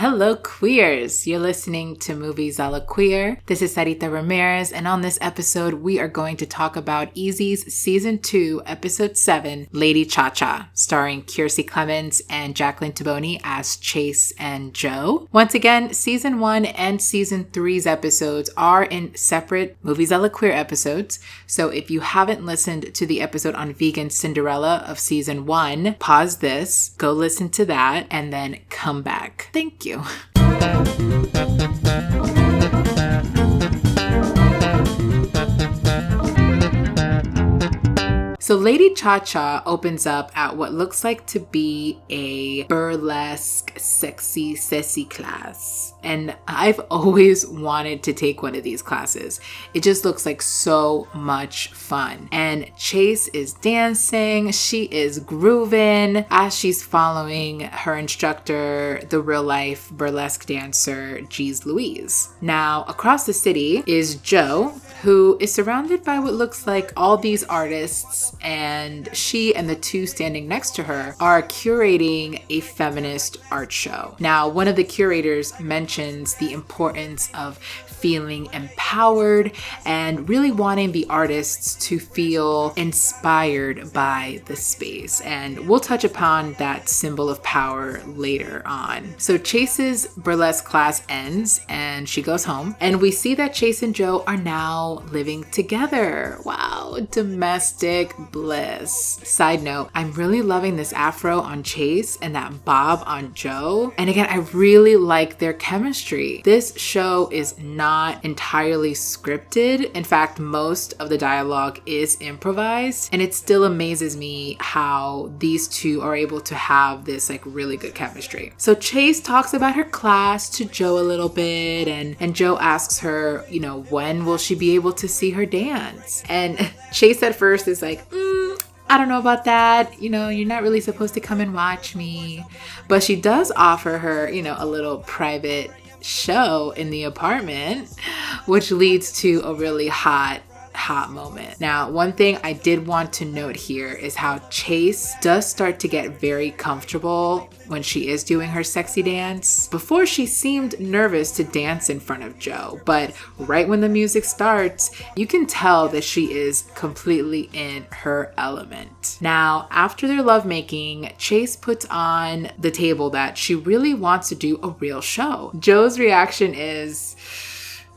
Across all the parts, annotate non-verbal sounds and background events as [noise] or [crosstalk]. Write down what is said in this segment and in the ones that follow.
Hello, queers! You're listening to Movies a la Queer. This is Sarita Ramirez, and on this episode, we are going to talk about Easy's Season 2, Episode 7, Lady Cha Cha, starring Kiersey Clemons and Jacqueline Toboni as Chase and Joe. Once again, Season 1 and Season 3's episodes are in separate Movies a la Queer episodes, so if you haven't listened to the episode on Vegan Cinderella of Season 1, pause this, go listen to that, and then come back. Thank you you. So Lady Cha Cha opens up at what looks like to be a burlesque, sexy, sassy class. And I've [laughs] always wanted to take one of these classes. It just looks like so much fun. And Chase is dancing, she is grooving as she's following her instructor, the real life burlesque dancer, Jeez Loueez. Now, across the city is Joe, who is surrounded by what looks like all these artists, and she and the two standing next to her are curating a feminist art show. Now, one of the curators mentions the importance of feeling empowered and really wanting the artists to feel inspired by the space. And we'll touch upon that symbol of power later on. So Chase's burlesque class ends and she goes home, and we see that Chase and Joe are now living together. Wow, domestic bliss. Side note, I'm really loving this afro on Chase and that bob on Joe. And again, I really like their chemistry. This show is not not entirely scripted. In fact, most of the dialogue is improvised, and it still amazes me how these two are able to have this like really good chemistry. So Chase talks about her class to Joe a little bit, and and Joe asks her, you know, when will she be able to see her dance? And [laughs] Chase at first is like, mm, I don't know about that. You know, you're not really supposed to come and watch me. But she does offer her, you know, a little private show in the apartment, which leads to a really hot hot moment. Now, one thing I did want to note here is how Chase does start to get very comfortable when she is doing her sexy dance. Before she seemed nervous to dance in front of Joe, but right when the music starts, you can tell that she is completely in her element. Now, after their lovemaking, Chase puts on the table that she really wants to do a real show. Joe's reaction is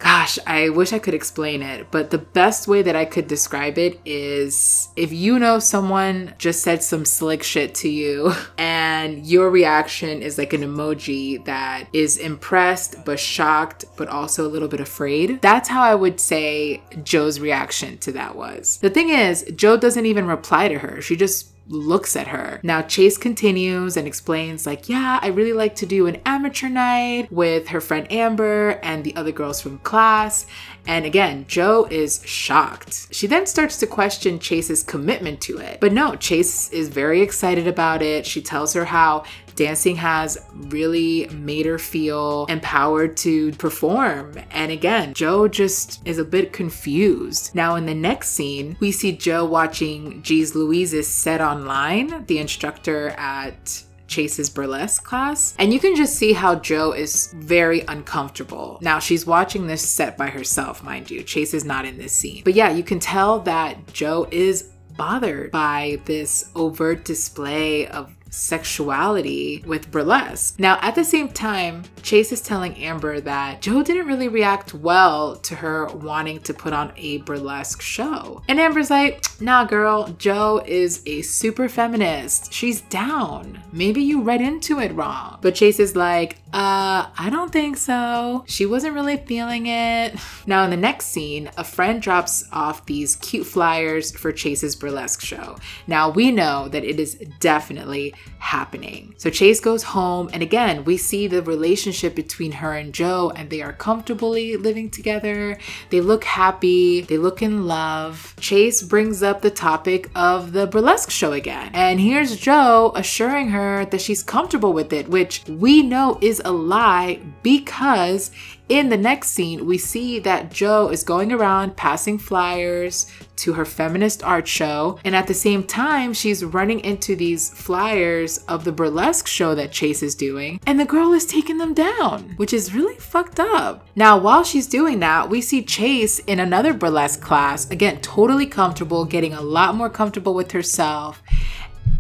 gosh, I wish I could explain it, but the best way that I could describe it is if you know someone just said some slick shit to you [laughs] and your reaction is like an emoji that is impressed but shocked but also a little bit afraid. That's how I would say Joe's reaction to that was. The thing is, Joe doesn't even reply to her. She just looks at her. Now, Chase continues and explains, like, yeah, I really like to do an amateur night with her friend Amber and the other girls from class. And again, Joe is shocked. She then starts to question Chase's commitment to it. But no, Chase is very excited about it. She tells her how dancing has really made her feel empowered to perform. And again, Joe just is a bit confused. Now, in the next scene, we see Joe watching Jeez Loueez's set online, the instructor at Chase's burlesque class. And you can just see how Joe is very uncomfortable. Now, she's watching this set by herself, mind you. Chase is not in this scene. But yeah, you can tell that Joe is bothered by this overt display of sexuality with burlesque. Now, at the same time, Chase is telling Amber that Joe didn't really react well to her wanting to put on a burlesque show. And Amber's like, nah, girl, Joe is a super feminist. She's down. Maybe you read into it wrong. But Chase is like, uh, I don't think so. She wasn't really feeling it. [laughs] Now, in the next scene, a friend drops off these cute flyers for Chase's burlesque show. Now, we know that it is definitely happening. So Chase goes home, and again, we see the relationship between her and Joe, and they are comfortably living together. They look happy, they look in love. Chase brings up the topic of the burlesque show again, and here's Joe assuring her that she's comfortable with it, which we know is a lie because in the next scene, we see that Jo is going around passing flyers to her feminist art show. And at the same time, she's running into these flyers of the burlesque show that Chase is doing. And the girl is taking them down, which is really fucked up. Now, while she's doing that, we see Chase in another burlesque class, again, totally comfortable, getting a lot more comfortable with herself.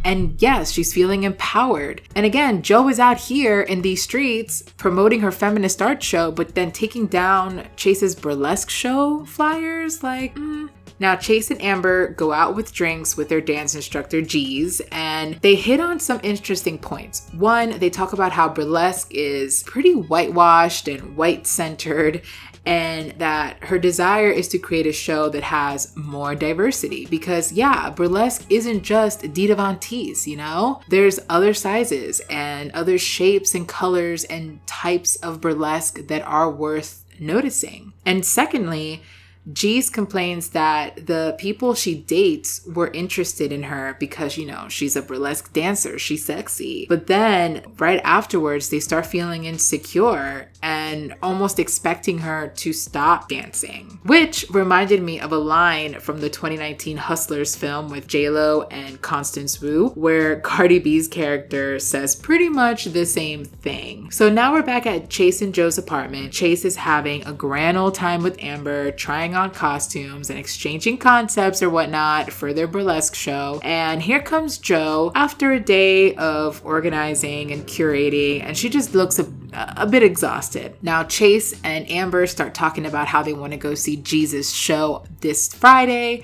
And yes, she's feeling empowered. And again, Joe is out here in these streets promoting her feminist art show, but then taking down Chase's burlesque show flyers. Like, mm. Now, Chase and Amber go out with drinks with their dance instructor, Jeez, and they hit on some interesting points. One, they talk about how burlesque is pretty whitewashed and white centered, and that her desire is to create a show that has more diversity because yeah burlesque isn't just Dita you know there's other sizes and other shapes and colors and types of burlesque that are worth noticing and secondly Jeez complains that the people she dates were interested in her because, you know, she's a burlesque dancer, she's sexy. But then right afterwards, they start feeling insecure and almost expecting her to stop dancing, which reminded me of a line from the 2019 Hustlers film with JLo and Constance Wu, where Cardi B's character says pretty much the same thing. So now we're back at Chase and Joe's apartment. Chase is having a grand old time with Amber, trying on costumes and exchanging concepts or whatnot for their burlesque show. And here comes Joe after a day of organizing and curating, and she just looks a, a bit exhausted. Now, Chase and Amber start talking about how they want to go see Jeez's show this Friday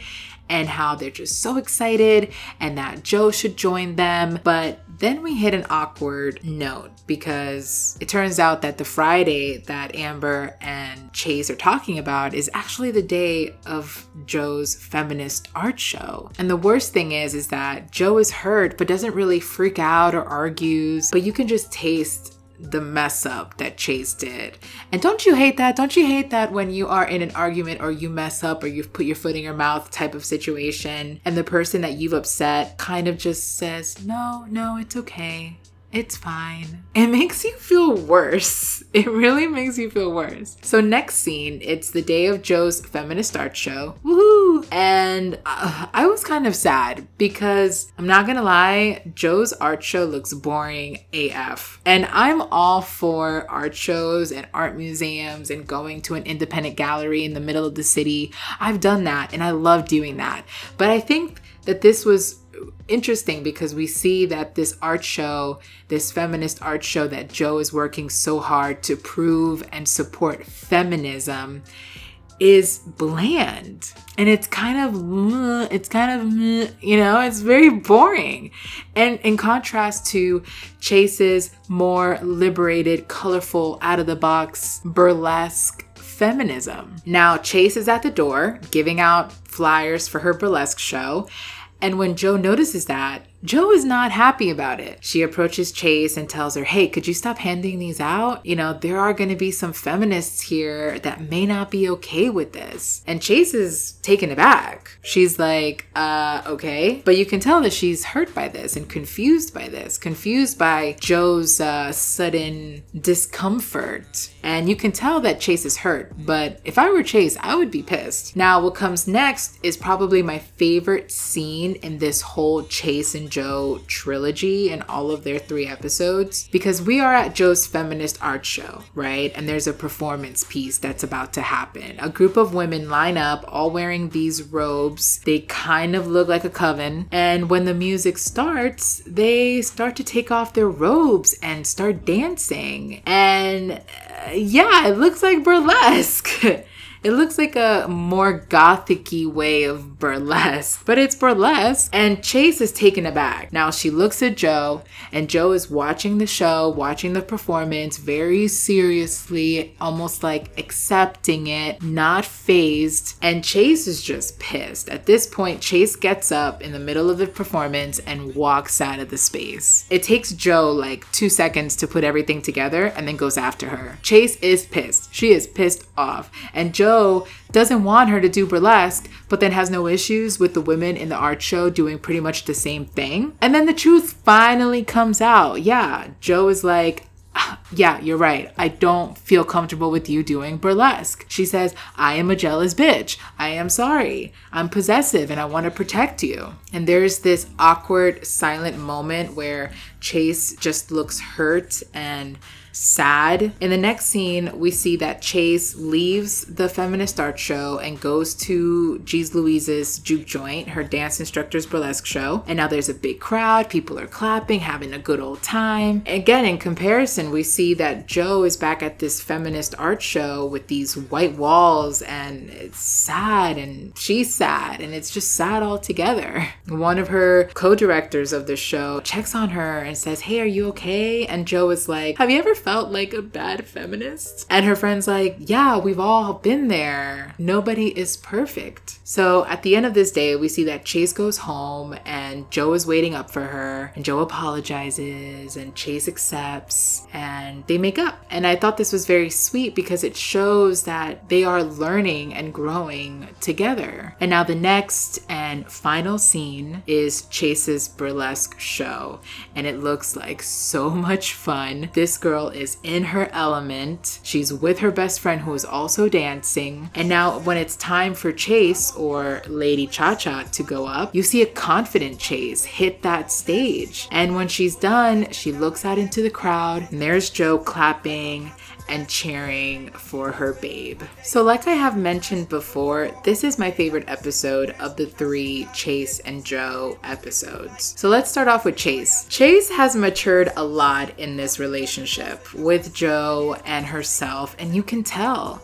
and how they're just so excited and that Joe should join them. But then we hit an awkward note because it turns out that the Friday that Amber and Chase are talking about is actually the day of Joe's feminist art show. And the worst thing is is that Joe is hurt but doesn't really freak out or argues, but you can just taste the mess up that Chase did. And don't you hate that? Don't you hate that when you are in an argument or you mess up or you've put your foot in your mouth type of situation and the person that you've upset kind of just says, no, no, it's okay. It's fine. It [laughs] makes you feel worse. It really makes you feel worse. So, next scene, it's the day of Joe's feminist art show. Woohoo! And uh, I was kind of sad because I'm not gonna lie, Joe's art show looks boring AF. And I'm all for art shows and art museums and going to an independent gallery in the middle of the city. I've done that and I love doing that. But I think that this was interesting because we see that this art show, this feminist art show that Joe is working so hard to prove and support feminism is bland. And it's kind of it's kind of you know it's very boring. And in contrast to chase's more liberated colorful out of the box burlesque feminism. Now chase is at the door giving out flyers for her burlesque show. And when joe notices that, Jo is not happy about it. She approaches Chase and tells her, Hey, could you stop handing these out? You know, there are going to be some feminists here that may not be okay with this. And Chase is taken aback. She's like, uh, okay. But you can tell that she's hurt by this and confused by this, confused by Jo's uh, sudden discomfort. And you can tell that Chase is hurt. But if I were Chase, I would be pissed. Now, what comes next is probably my favorite scene in this whole Chase and Jo trilogy and all of their three episodes because we are at Joe's feminist art show, right? And there's a performance piece that's about to happen. A group of women line up, all wearing these robes. They kind of look like a coven. And when the music starts, they start to take off their robes and start dancing. And uh, yeah, it looks like burlesque. [laughs] It looks like a more gothicy way of burlesque, [laughs] but it's burlesque. And Chase is taken aback. Now she looks at Joe, and Joe is watching the show, watching the performance very seriously, almost like accepting it, not phased. And Chase is just pissed. At this point, Chase gets up in the middle of the performance and walks out of the space. It takes Joe like two seconds to put everything together and then goes after her. Chase is pissed. She is pissed off. And Jo Jo doesn't want her to do burlesque, but then has no issues with the women in the art show doing pretty much the same thing. And then the truth finally comes out. Yeah, Joe is like, ah, yeah, you're right. I don't feel comfortable with you doing burlesque. She says, I am a jealous bitch. I am sorry. I'm possessive and I want to protect you. And there's this awkward, silent moment where Chase just looks hurt and sad. In the next scene, we see that Chase leaves the feminist art show and goes to Jeez Loueez's juke joint, her dance instructor's burlesque show. And now there's a big crowd, people are clapping, having a good old time. Again, in comparison, we see that Joe is back at this feminist art show with these white walls and it's sad and she's sad and it's just sad altogether. [laughs] One of her co-directors of the show checks on her and says, Hey, are you okay? And Joe is like, Have you ever felt like a bad feminist. And her friend's like, Yeah, we've all been there. Nobody is perfect. So at the end of this day, we see that Chase goes home and Joe is waiting up for her. And Joe apologizes and Chase accepts and they make up. And I thought this was very sweet because it shows that they are learning and growing together. And now the next and final scene is Chase's burlesque show. And it looks like so much fun. This girl is in her element. She's with her best friend who is also dancing. And now, when it's time for Chase or Lady Cha Cha to go up, you see a confident Chase hit that stage. And when she's done, she looks out into the crowd, and there's Joe clapping and cheering for her babe. So, like I have mentioned before, this is my favorite episode of the three Chase and Joe episodes. So, let's start off with Chase. Chase has matured a lot in this relationship with Joe and herself, and you can tell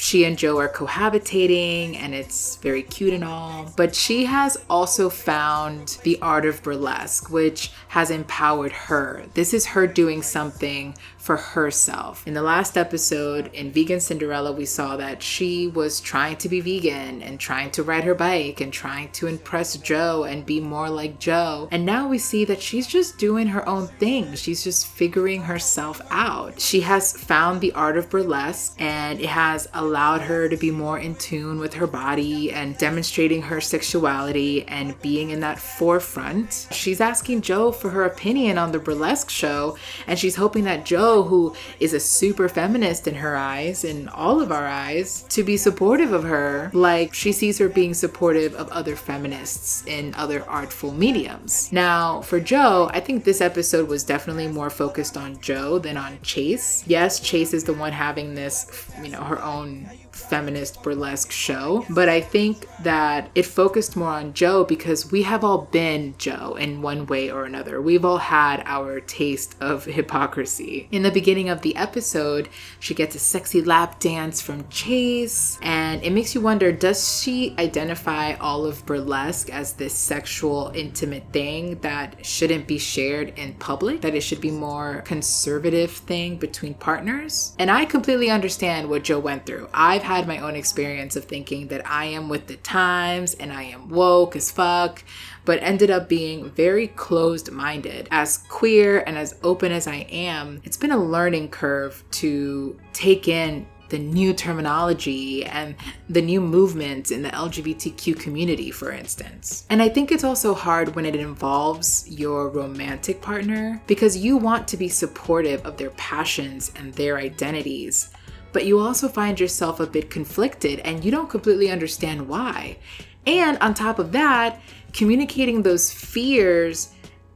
she and Joe are cohabitating and it's very cute and all. But she has also found the art of burlesque, which has empowered her. This is her doing something for herself. In the last episode in Vegan Cinderella, we saw that she was trying to be vegan and trying to ride her bike and trying to impress Joe and be more like Joe. And now we see that she's just doing her own thing. She's just figuring herself out. She has found the art of burlesque and it has allowed her to be more in tune with her body and demonstrating her sexuality and being in that forefront. She's asking Joe for her opinion on the burlesque show and she's hoping that Joe who is a super feminist in her eyes, in all of our eyes, to be supportive of her, like she sees her being supportive of other feminists in other artful mediums. Now, for Joe, I think this episode was definitely more focused on Joe than on Chase. Yes, Chase is the one having this, you know, her own yeah feminist burlesque show. But I think that it focused more on Joe because we have all been Joe in one way or another. We've all had our taste of hypocrisy. In the beginning of the episode, she gets a sexy lap dance from Chase, and it makes you wonder does she identify all of burlesque as this sexual, intimate thing that shouldn't be shared in public? That it should be more conservative thing between partners? And I completely understand what Joe went through. I've had my own experience of thinking that I am with the times and I am woke as fuck, but ended up being very closed minded. As queer and as open as I am, it's been a learning curve to take in the new terminology and the new movements in the LGBTQ community, for instance. And I think it's also hard when it involves your romantic partner because you want to be supportive of their passions and their identities but you also find yourself a bit conflicted and you don't completely understand why. And on top of that, communicating those fears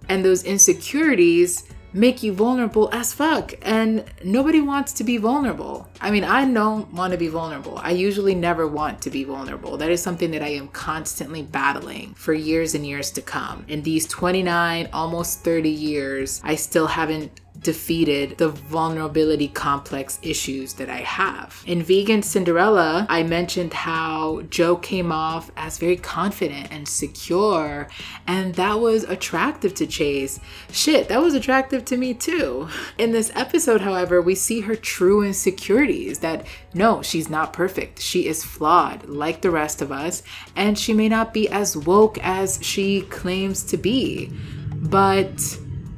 and those insecurities make you vulnerable as fuck. And nobody wants to be vulnerable. I mean, I don't want to be vulnerable. I usually never want to be vulnerable. That is something that I am constantly battling for years and years to come. In these 29, almost 30 years, I still haven't defeated the vulnerability complex issues that I have. In Vegan Cinderella, I mentioned how Joe came off as very confident and secure, and that was attractive to Chase. Shit, that was attractive to me too. In this episode, however, we see her true insecurities that no, she's not perfect. She is flawed like the rest of us, and she may not be as woke as she claims to be. But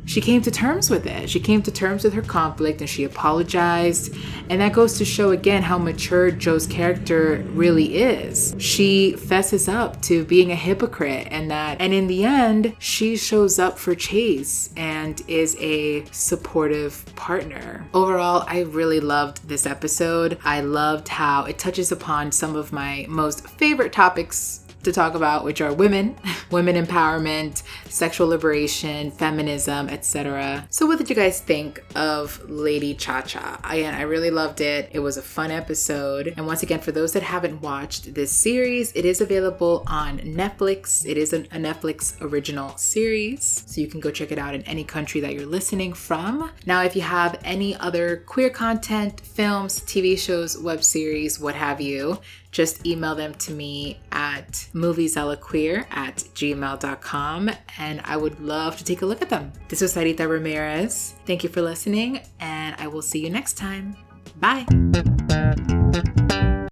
she came to terms with it. She came to terms with her conflict and she apologized. And that goes to show again how mature Joe's character really is. She fesses up to being a hypocrite and that, and in the end, she shows up for Chase and is a supportive partner. Overall, I really loved this episode. I loved how it touches upon some of my most favorite topics to talk about, which are women, [laughs] women empowerment, sexual liberation, feminism, etc. So, what did you guys think of Lady Cha Cha? Again, I really loved it. It was a fun episode. And once again, for those that haven't watched this series, it is available on Netflix. It is an, a Netflix original series, so you can go check it out in any country that you're listening from. Now, if you have any other queer content, films, TV shows, web series, what have you, just email them to me at moviesalaqueer at gmail.com and I would love to take a look at them. This was Sarita Ramirez. Thank you for listening, and I will see you next time. Bye.